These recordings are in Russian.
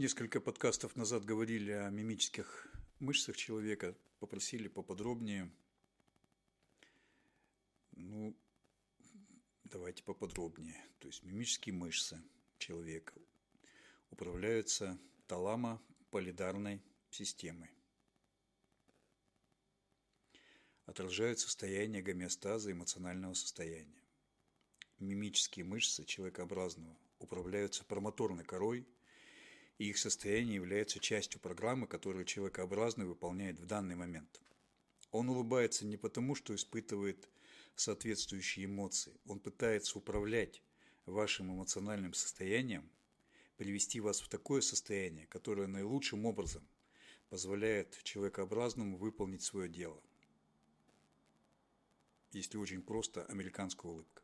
Несколько подкастов назад говорили о мимических мышцах человека, попросили поподробнее. Ну, давайте поподробнее. То есть мимические мышцы человека управляются таламо-полидарной системой. Отражают состояние гомеостаза эмоционального состояния. Мимические мышцы человекообразного управляются промоторной корой – и их состояние является частью программы, которую человекообразный выполняет в данный момент. Он улыбается не потому, что испытывает соответствующие эмоции. Он пытается управлять вашим эмоциональным состоянием, привести вас в такое состояние, которое наилучшим образом позволяет человекообразному выполнить свое дело. Если очень просто, американская улыбка.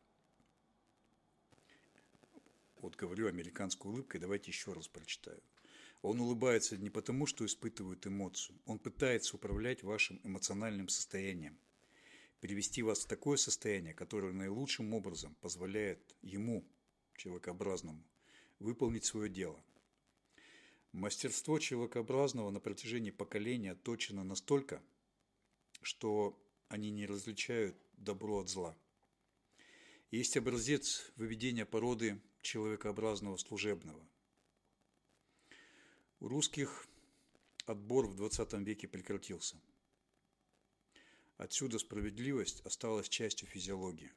Вот говорю американской улыбкой, давайте еще раз прочитаю. Он улыбается не потому, что испытывает эмоцию. Он пытается управлять вашим эмоциональным состоянием. Привести вас в такое состояние, которое наилучшим образом позволяет ему, человекообразному, выполнить свое дело. Мастерство человекообразного на протяжении поколения отточено настолько, что они не различают добро от зла – есть образец выведения породы человекообразного служебного. У русских отбор в 20 веке прекратился. Отсюда справедливость осталась частью физиологии.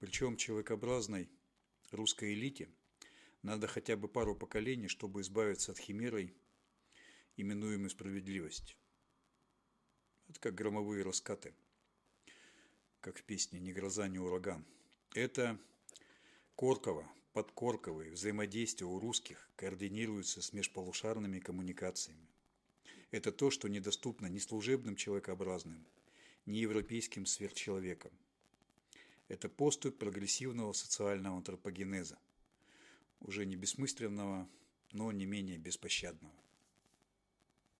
Причем человекообразной русской элите надо хотя бы пару поколений, чтобы избавиться от химерой, именуемой справедливость. Это как громовые раскаты – как в песне «Ни гроза, ни ураган». Это корково, подкорковые взаимодействия у русских координируются с межполушарными коммуникациями. Это то, что недоступно ни служебным человекообразным, ни европейским сверхчеловекам. Это поступь прогрессивного социального антропогенеза, уже не бессмысленного, но не менее беспощадного.